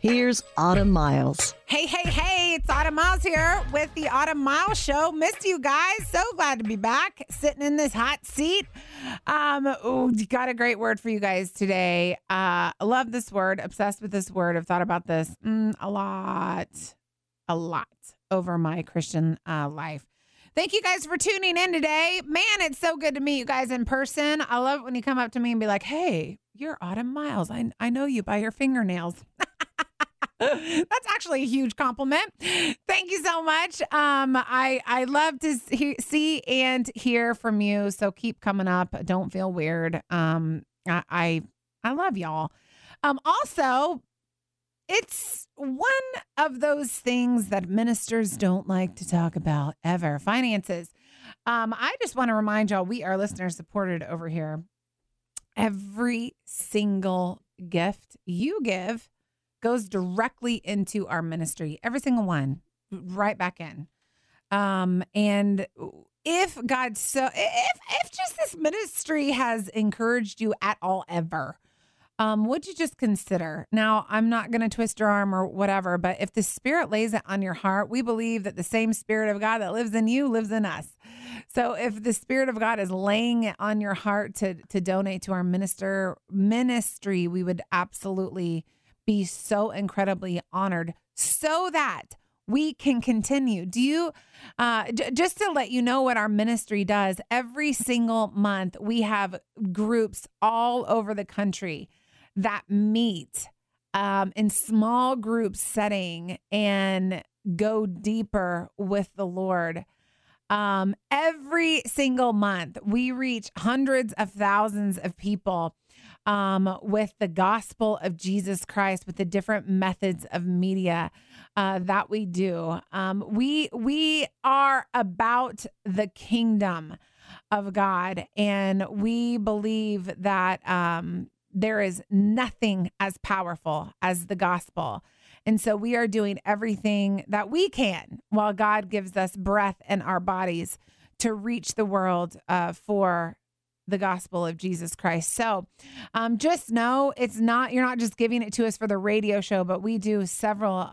Here's Autumn Miles. Hey, hey, hey, it's Autumn Miles here with the Autumn Miles Show. Missed you guys. So glad to be back sitting in this hot seat. Um, ooh, got a great word for you guys today. Uh, love this word, obsessed with this word. I've thought about this mm, a lot, a lot over my Christian uh, life. Thank you guys for tuning in today. Man, it's so good to meet you guys in person. I love when you come up to me and be like, hey, you're Autumn Miles. I, I know you by your fingernails. That's actually a huge compliment. Thank you so much. Um, I I love to see, see and hear from you. So keep coming up. Don't feel weird. Um, I I, I love y'all. Um, also, it's one of those things that ministers don't like to talk about ever. Finances. Um, I just want to remind y'all we are listener supported over here. Every single gift you give goes directly into our ministry, every single one, right back in. Um, and if God so if if just this ministry has encouraged you at all ever, um, would you just consider? Now, I'm not going to twist your arm or whatever, but if the Spirit lays it on your heart, we believe that the same Spirit of God that lives in you lives in us. So, if the Spirit of God is laying it on your heart to to donate to our minister ministry, we would absolutely be so incredibly honored so that we can continue. Do you, uh, just to let you know what our ministry does, every single month we have groups all over the country that meet um, in small group setting and go deeper with the Lord. Um, every single month, we reach hundreds of thousands of people um, with the gospel of Jesus Christ, with the different methods of media uh, that we do. Um, we we are about the kingdom of God, and we believe that um, there is nothing as powerful as the gospel. And so we are doing everything that we can while God gives us breath in our bodies to reach the world uh, for the gospel of Jesus Christ. So um, just know it's not, you're not just giving it to us for the radio show, but we do several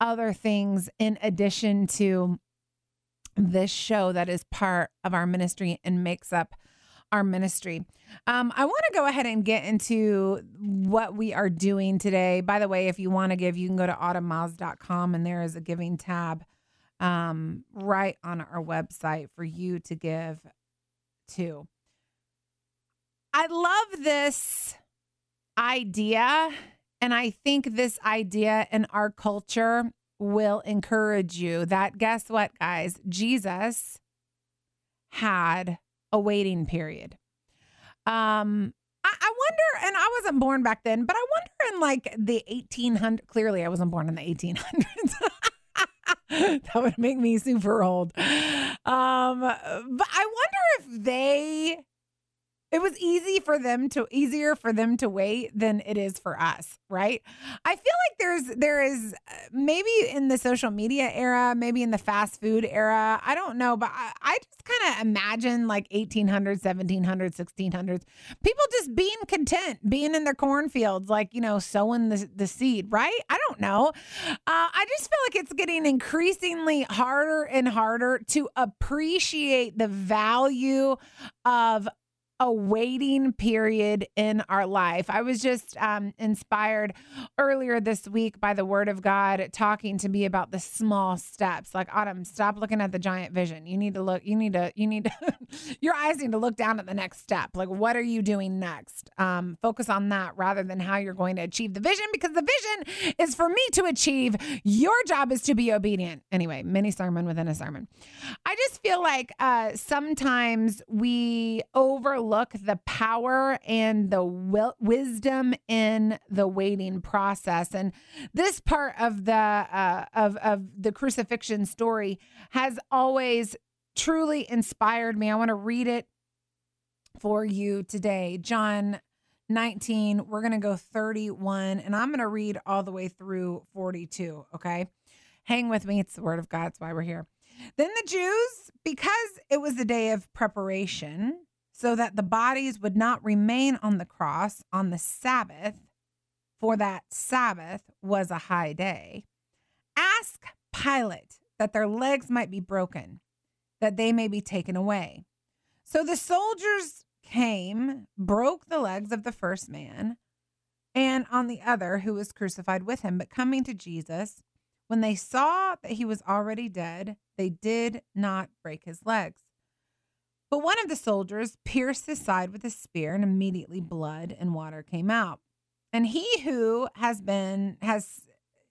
other things in addition to this show that is part of our ministry and makes up our ministry. Um, I want to go ahead and get into what we are doing today. By the way, if you want to give, you can go to autumnmiles.com and there is a giving tab um, right on our website for you to give to. I love this idea. And I think this idea in our culture will encourage you that guess what, guys? Jesus had a waiting period. Um, I, I wonder, and I wasn't born back then, but I wonder in like the 1800, clearly I wasn't born in the 1800s. that would make me super old. Um, but I wonder if they it was easy for them to easier for them to wait than it is for us right? I feel like there's there is uh, maybe in the social media era maybe in the fast food era i don't know but i, I just kind of imagine like 1800s 1700s 1600s people just being content being in their cornfields like you know sowing the, the seed right? I don't know. Uh, i just feel like it's getting increasingly harder and harder to appreciate the value of a waiting period in our life. I was just um, inspired earlier this week by the word of God talking to me about the small steps. Like, Autumn, stop looking at the giant vision. You need to look, you need to, you need to, your eyes need to look down at the next step. Like, what are you doing next? Um, focus on that rather than how you're going to achieve the vision because the vision is for me to achieve. Your job is to be obedient. Anyway, mini sermon within a sermon. I just feel like uh, sometimes we overlook overlook the power and the will- wisdom in the waiting process. And this part of the uh, of of the crucifixion story has always truly inspired me. I want to read it for you today. John 19, we're going to go 31, and I'm going to read all the way through 42. Okay. Hang with me. It's the word of God. That's why we're here. Then the Jews, because it was the day of preparation, so that the bodies would not remain on the cross on the Sabbath, for that Sabbath was a high day, ask Pilate that their legs might be broken, that they may be taken away. So the soldiers came, broke the legs of the first man, and on the other who was crucified with him. But coming to Jesus, when they saw that he was already dead, they did not break his legs. But one of the soldiers pierced his side with a spear, and immediately blood and water came out. And he who has been, has,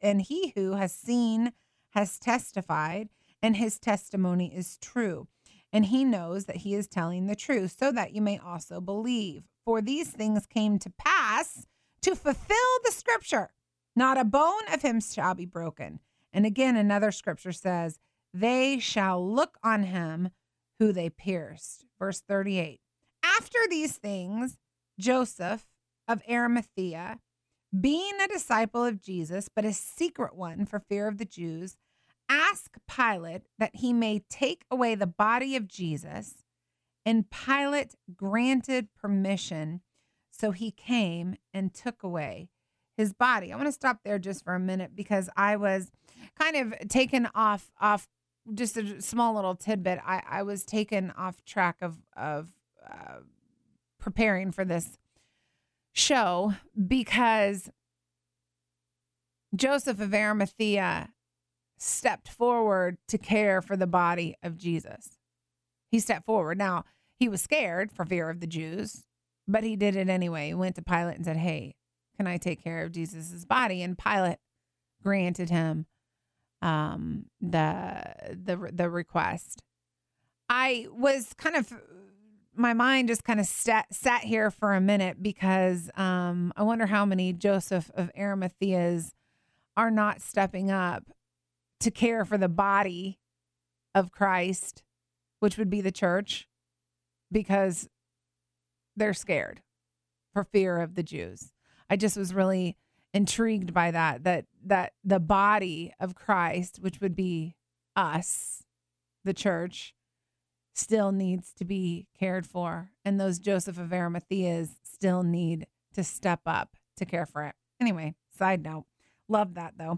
and he who has seen, has testified, and his testimony is true. And he knows that he is telling the truth, so that you may also believe. For these things came to pass to fulfill the scripture. Not a bone of him shall be broken. And again, another scripture says, They shall look on him who they pierced. Verse 38. After these things, Joseph of Arimathea, being a disciple of Jesus, but a secret one for fear of the Jews, asked Pilate that he may take away the body of Jesus. And Pilate granted permission. So he came and took away his body. I want to stop there just for a minute because I was kind of taken off off just a small little tidbit. I, I was taken off track of of uh, preparing for this show because Joseph of Arimathea stepped forward to care for the body of Jesus. He stepped forward. Now, he was scared for fear of the Jews, but he did it anyway. He went to Pilate and said, Hey, can I take care of Jesus's body? And Pilate granted him um, the the the request. I was kind of my mind just kind of sat sat here for a minute because um, I wonder how many Joseph of Arimatheas are not stepping up to care for the body of Christ, which would be the church, because they're scared for fear of the Jews. I just was really intrigued by that that that the body of Christ, which would be us, the church, still needs to be cared for, and those Joseph of Arimatheas still need to step up to care for it. Anyway, side note. Love that though.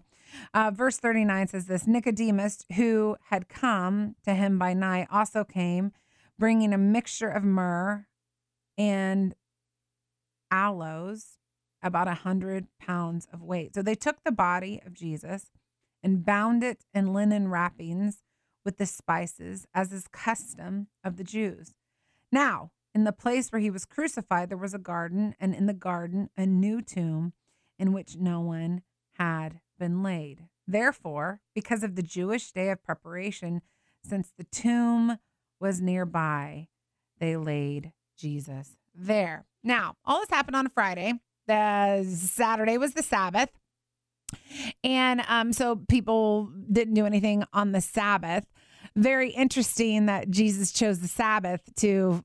Uh, verse 39 says this Nicodemus, who had come to him by night, also came, bringing a mixture of myrrh and aloes about a hundred pounds of weight. So they took the body of Jesus and bound it in linen wrappings with the spices, as is custom of the Jews. Now, in the place where he was crucified, there was a garden, and in the garden, a new tomb in which no one had been laid. Therefore, because of the Jewish day of preparation, since the tomb was nearby, they laid Jesus there. Now, all this happened on a Friday the Saturday was the Sabbath. And um, so people didn't do anything on the Sabbath. Very interesting that Jesus chose the Sabbath to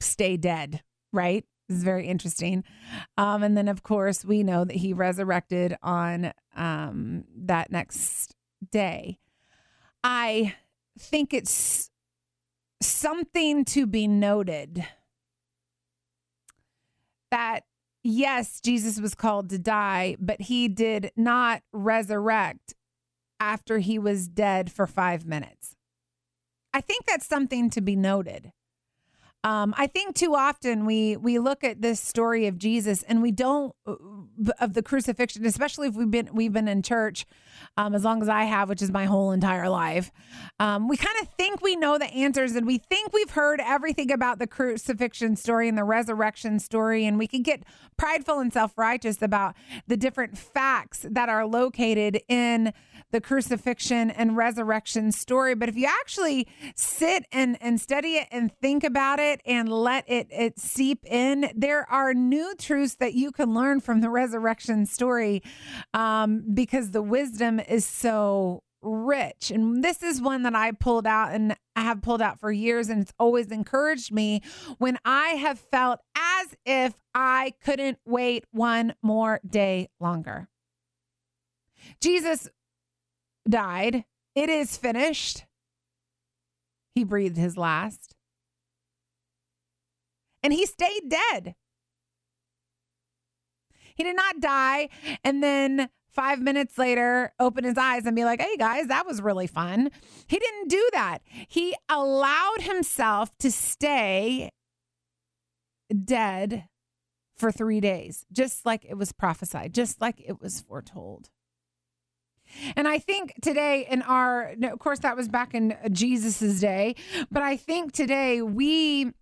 stay dead, right? It's very interesting. Um, and then, of course, we know that he resurrected on um, that next day. I think it's something to be noted that yes, Jesus was called to die, but he did not resurrect after he was dead for five minutes. I think that's something to be noted. Um, I think too often we we look at this story of Jesus and we don't uh, of the crucifixion, especially if we've been we've been in church um, as long as I have, which is my whole entire life. Um, we kind of think we know the answers and we think we've heard everything about the crucifixion story and the resurrection story, and we can get prideful and self righteous about the different facts that are located in the crucifixion and resurrection story. But if you actually sit and, and study it and think about it and let it, it seep in, there are new truths that you can learn from the resurrection story um, because the wisdom is so rich. And this is one that I pulled out and I have pulled out for years, and it's always encouraged me when I have felt as if I couldn't wait one more day longer. Jesus died. It is finished. He breathed his last. And he stayed dead. He did not die and then five minutes later open his eyes and be like, hey guys, that was really fun. He didn't do that. He allowed himself to stay dead for three days, just like it was prophesied, just like it was foretold. And I think today in our, of course, that was back in Jesus's day, but I think today we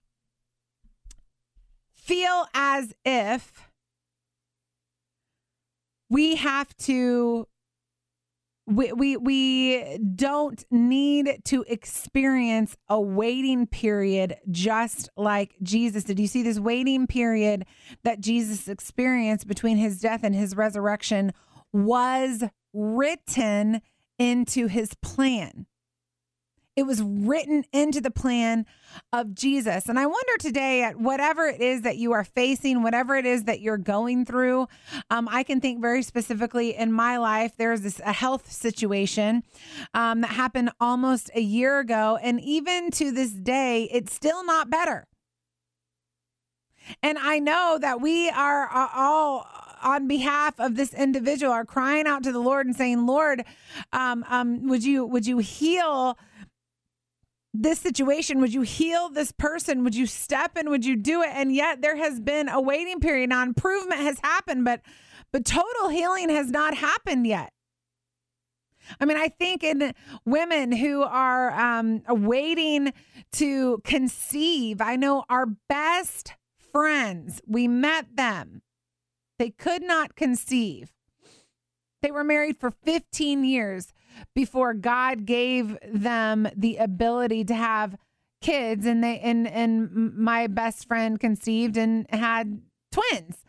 feel as if we have to we, we we don't need to experience a waiting period just like Jesus did. You see this waiting period that Jesus experienced between his death and his resurrection was written into his plan. It was written into the plan of Jesus. And I wonder today at whatever it is that you are facing, whatever it is that you're going through. Um, I can think very specifically in my life, there's this a health situation um, that happened almost a year ago. And even to this day, it's still not better. And I know that we are all on behalf of this individual are crying out to the Lord and saying, Lord, um, um, would you would you heal this situation? Would you heal this person? Would you step in? Would you do it? And yet there has been a waiting period. Now improvement has happened, but but total healing has not happened yet. I mean, I think in women who are um, waiting to conceive, I know our best friends, we met them. They could not conceive. They were married for 15 years before God gave them the ability to have kids and they and and my best friend conceived and had twins.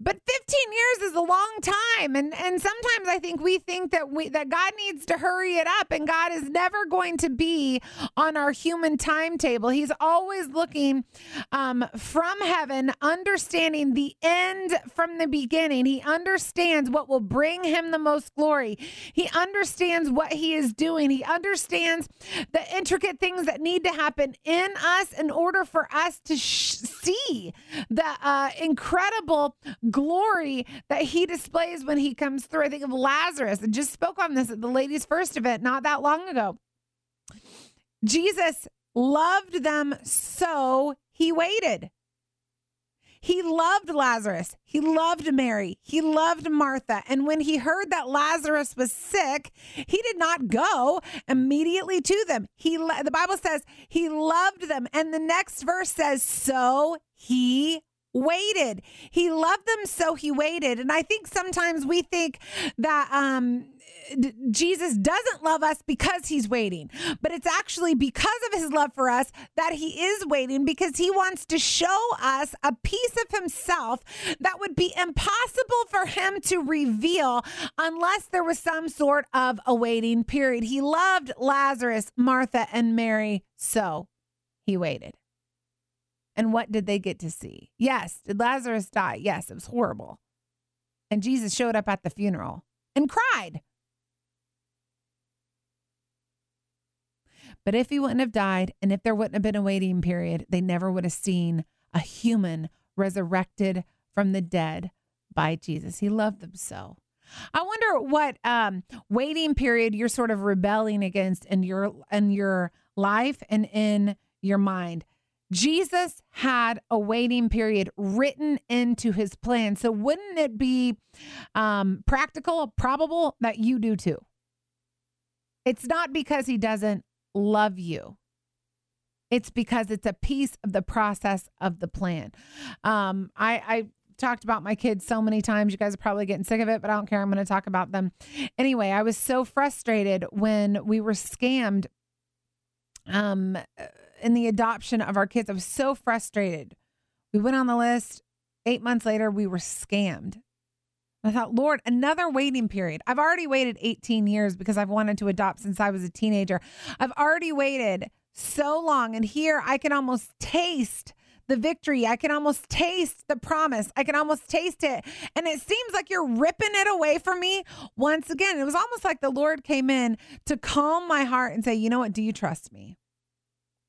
But 15 years is a long time and and sometimes I think we think that we that God needs to hurry it up and God is never going to be on our human timetable. He's always looking um, from heaven, understanding the end from the beginning. He understands what will bring him the most glory. He understands what he is doing. He understands the intricate things that need to happen in us in order for us to sh- see the uh, incredible glory that he displays when he comes through. I think of Lazarus. I just spoke on this at the ladies' first event not that long ago. Jesus loved them so he waited. He loved Lazarus. He loved Mary. He loved Martha. And when he heard that Lazarus was sick, he did not go immediately to them. He the Bible says he loved them. And the next verse says so he waited. He loved them, so he waited. And I think sometimes we think that um, Jesus doesn't love us because he's waiting, but it's actually because of his love for us that he is waiting because he wants to show us a piece of himself that would be impossible for him to reveal unless there was some sort of a waiting period. He loved Lazarus, Martha, and Mary, so he waited. And what did they get to see? Yes. Did Lazarus die? Yes, it was horrible. And Jesus showed up at the funeral and cried. But if he wouldn't have died and if there wouldn't have been a waiting period, they never would have seen a human resurrected from the dead by Jesus. He loved them so. I wonder what um, waiting period you're sort of rebelling against in your in your life and in your mind. Jesus had a waiting period written into his plan. So wouldn't it be um, practical, probable that you do too? It's not because he doesn't love you. It's because it's a piece of the process of the plan. Um, I, I talked about my kids so many times. You guys are probably getting sick of it, but I don't care. I'm going to talk about them. Anyway, I was so frustrated when we were scammed um in the adoption of our kids. I was so frustrated. We went on the list. Eight months later, we were scammed. I thought, Lord, another waiting period. I've already waited 18 years because I've wanted to adopt since I was a teenager. I've already waited so long. And here I can almost taste the victory. I can almost taste the promise. I can almost taste it. And it seems like you're ripping it away from me once again. It was almost like the Lord came in to calm my heart and say, you know what? Do you trust me?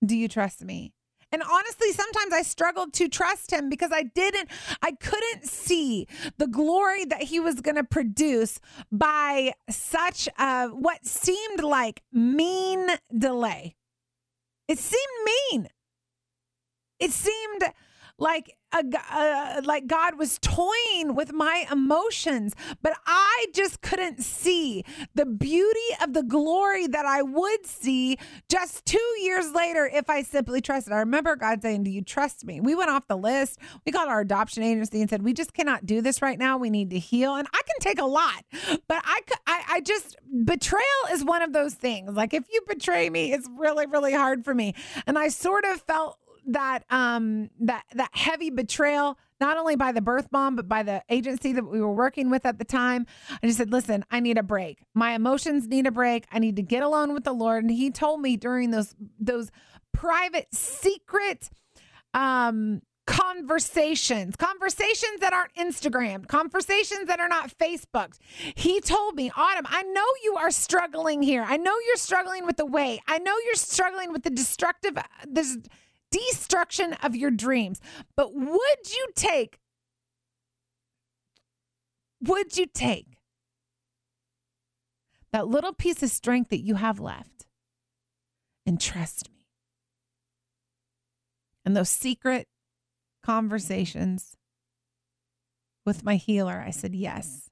Do you trust me? And honestly, sometimes I struggled to trust him because I didn't, I couldn't see the glory that he was going to produce by such a, what seemed like mean delay. It seemed mean. It seemed like a, like God was toying with my emotions, but I just couldn't see the beauty of the glory that I would see just two years later if I simply trusted. I remember God saying, Do you trust me? We went off the list. We called our adoption agency and said, We just cannot do this right now. We need to heal. And I can take a lot, but I, I, I just, betrayal is one of those things. Like if you betray me, it's really, really hard for me. And I sort of felt that um that that heavy betrayal not only by the birth mom but by the agency that we were working with at the time i just said listen i need a break my emotions need a break i need to get alone with the lord and he told me during those those private secret um conversations, conversations that aren't Instagram, conversations that are not Facebook. He told me, Autumn, I know you are struggling here. I know you're struggling with the weight. I know you're struggling with the destructive, this destruction of your dreams. But would you take, would you take that little piece of strength that you have left and trust me? And those secret conversations with my healer, I said yes.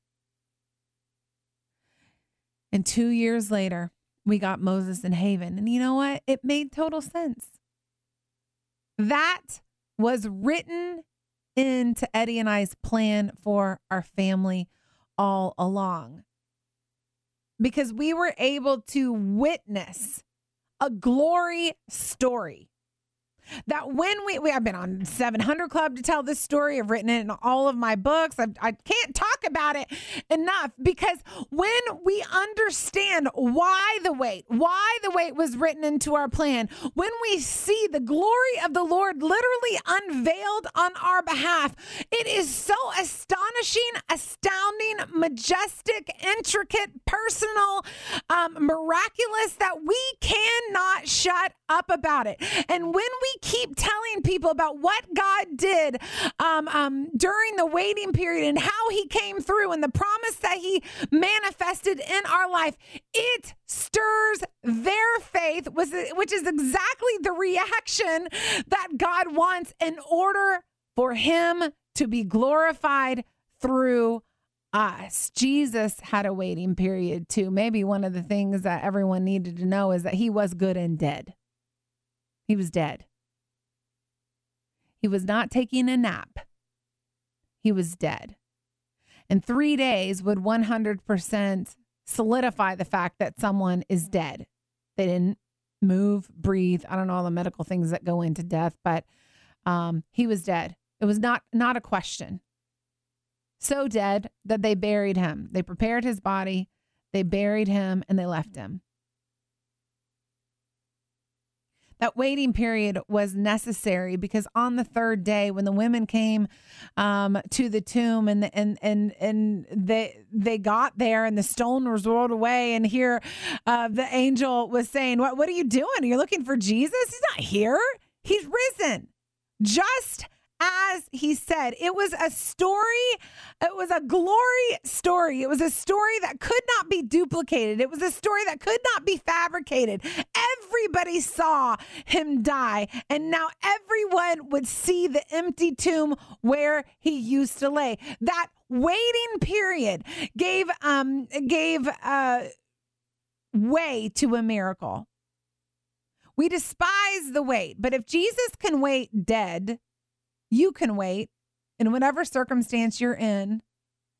And two years later, we got Moses and Haven. And you know what? It made total sense. That was written into Eddie and I's plan for our family all along. Because we were able to witness a glory story that when we, we I've been on 700 Club to tell this story. I've written it in all of my books. I've, I can not talk about it enough because when we understand why the wait, why the wait was written into our plan, when we see the glory of the Lord literally unveiled on our behalf, it is so astonishing, astounding, majestic, intricate, personal, um, miraculous that we cannot shut up about it. And when we keep telling people about what God did um, um, during the waiting period and how He came through and the promise that He manifested in our life, it stirs their faith, which is exactly the reaction that God wants in order for Him to be glorified through us. Jesus had a waiting period too. Maybe one of the things that everyone needed to know is that he was good and dead. He was dead. He was not taking a nap. He was dead. And three days would 100% solidify the fact that someone is dead. They didn't move, breathe. I don't know all the medical things that go into death, but um, he was dead. It was not not a question. So dead that they buried him. They prepared his body, they buried him, and they left him. That waiting period was necessary because on the third day when the women came um, to the tomb and and and and they they got there and the stone was rolled away and here uh, the angel was saying what what are you doing? Are you looking for jesus? He's not here. He's risen. Just as he said. It was a story, it was a glory story. It was a story that could not be duplicated. It was a story that could not be fabricated. Everybody saw him die, and now everyone would see the empty tomb where he used to lay. That waiting period gave um gave uh way to a miracle. We despise the wait, but if Jesus can wait dead, you can wait in whatever circumstance you're in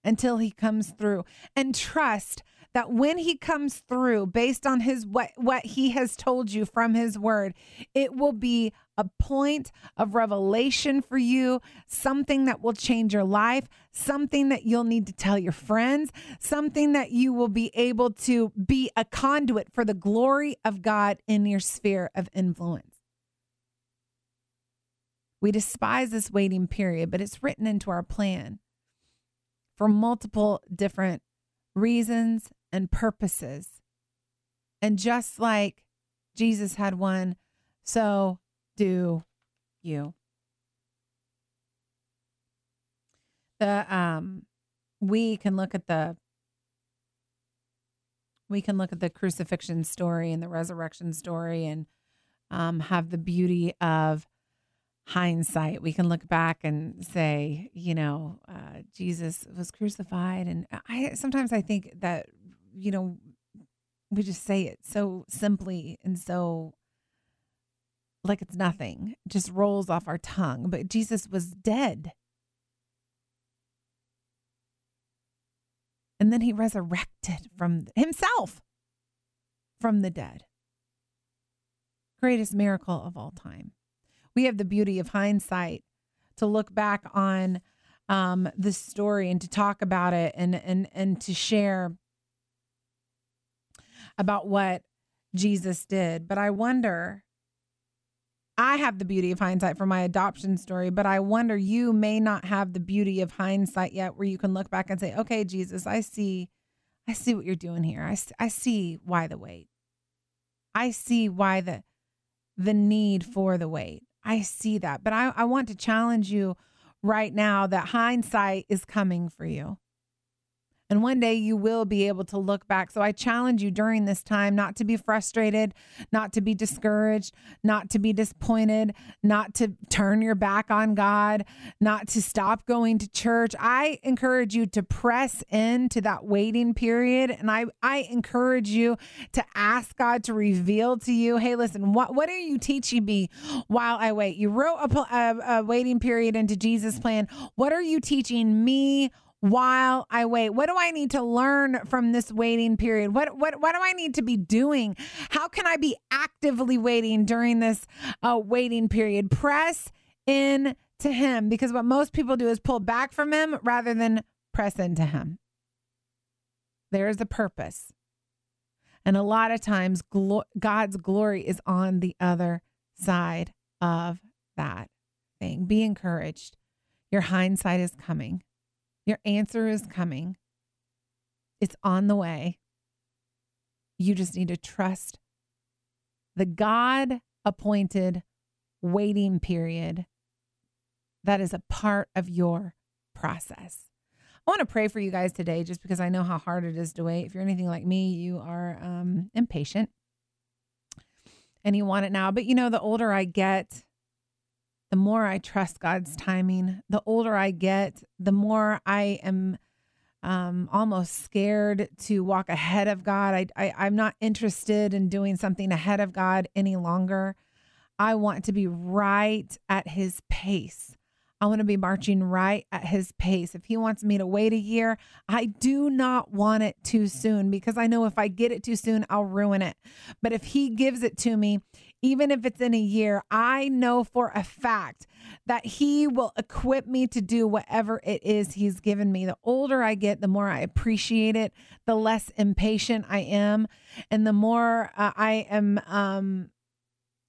until he comes through and trust that when he comes through based on his what what he has told you from his word, it will be a point of revelation for you, something that will change your life, something that you'll need to tell your friends, something that you will be able to be a conduit for the glory of God in your sphere of influence. We despise this waiting period, but it's written into our plan for multiple different reasons and purposes. And just like Jesus had one, so do you. The um we can look at the we can look at the crucifixion story and the resurrection story and um, have the beauty of hindsight. We can look back and say, you know, uh, Jesus was crucified, and I sometimes I think that you know we just say it so simply and so like it's nothing, it just rolls off our tongue. But Jesus was dead. And then he resurrected from himself from the dead. Greatest miracle of all time. We have the beauty of hindsight to look back on um, this story and to talk about it and and and to share about what Jesus did. But I wonder I have the beauty of hindsight for my adoption story, but I wonder you may not have the beauty of hindsight yet where you can look back and say, okay, Jesus, I see, I see what you're doing here. I, I see why the wait. I see why the, the need for the wait. I see that. But I, I want to challenge you right now that hindsight is coming for you. And one day you will be able to look back. So I challenge you during this time not to be frustrated, not to be discouraged, not to be disappointed, not to turn your back on God, not to stop going to church. I encourage you to press into that waiting period. And I, I encourage you to ask God to reveal to you hey, listen, what, what are you teaching me while I wait? You wrote a, a, a waiting period into Jesus' plan. What are you teaching me? While I wait? What do I need to learn from this waiting period? What what what do I need to be doing? How can I be actively waiting during this uh, waiting period? Press in to him because what most people do is pull back from him rather than press into him. There is a purpose. And a lot of times glo- God's glory is on the other side of that thing. Be encouraged. Your hindsight is coming. Your answer is coming. It's on the way. You just need to trust the God appointed waiting period that is a part of your process. I want to pray for you guys today just because I know how hard it is to wait. If you're anything like me, you are um, impatient and you want it now. But you know, the older I get, the more I trust God's timing. The older I get, the more I am um, almost scared to walk ahead of God. I, I, I'm not interested in doing something ahead of God any longer. I want to be right at His pace. I want to be marching right at his pace. If he wants me to wait a year, I do not want it too soon because I know if I get it too soon, I'll ruin it. But if he gives it to me, even if it's in a year, I know for a fact that he will equip me to do whatever it is he's given me. The older I get, the more I appreciate it, the less impatient I am, and the more uh, I am um,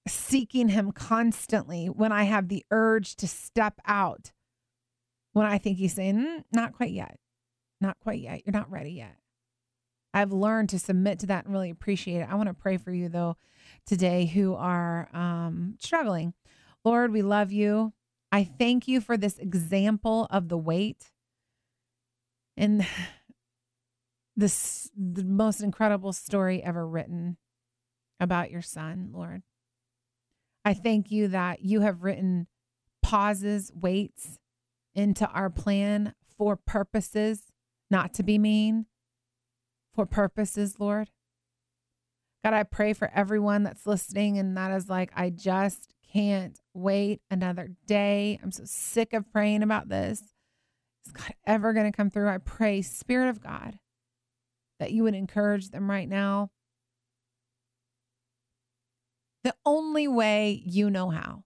seeking him constantly when I have the urge to step out. When I think he's saying, mm, not quite yet, not quite yet, you're not ready yet. I've learned to submit to that and really appreciate it. I want to pray for you, though, today who are um, struggling. Lord, we love you. I thank you for this example of the wait and this the most incredible story ever written about your son, Lord. I thank you that you have written pauses, waits into our plan for purposes, not to be mean, for purposes, Lord. God, I pray for everyone that's listening and that is like, I just can't wait another day. I'm so sick of praying about this. Is God ever going to come through? I pray, Spirit of God, that you would encourage them right now. The only way you know how.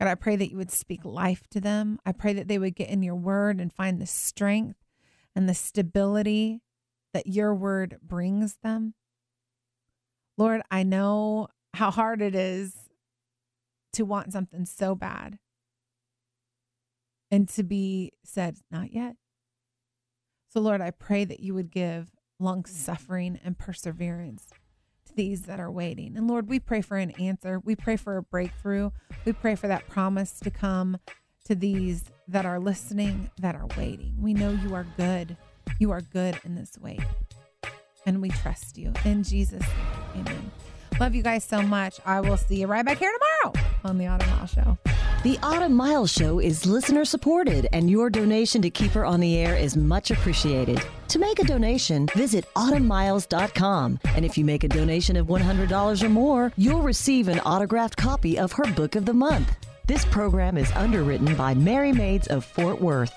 God, I pray that you would speak life to them. I pray that they would get in your word and find the strength and the stability that your word brings them. Lord, I know how hard it is to want something so bad and to be said, not yet. So, Lord, I pray that you would give long suffering and perseverance to these that are waiting. And Lord, we pray for an answer. We pray for a breakthrough. We pray for that promise to come to these that are listening, that are waiting. We know you are good. You are good in this way. And we trust you. In Jesus' name, amen. Love you guys so much. I will see you right back here tomorrow on the Autumn Mile Show. The Autumn Miles Show is listener supported, and your donation to keep her on the air is much appreciated. To make a donation, visit autumnmiles.com. And if you make a donation of $100 or more, you'll receive an autographed copy of her book of the month. This program is underwritten by Merry Maids of Fort Worth.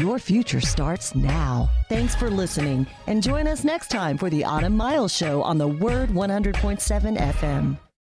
Your future starts now. Thanks for listening, and join us next time for the Autumn Miles Show on the Word 100.7 FM.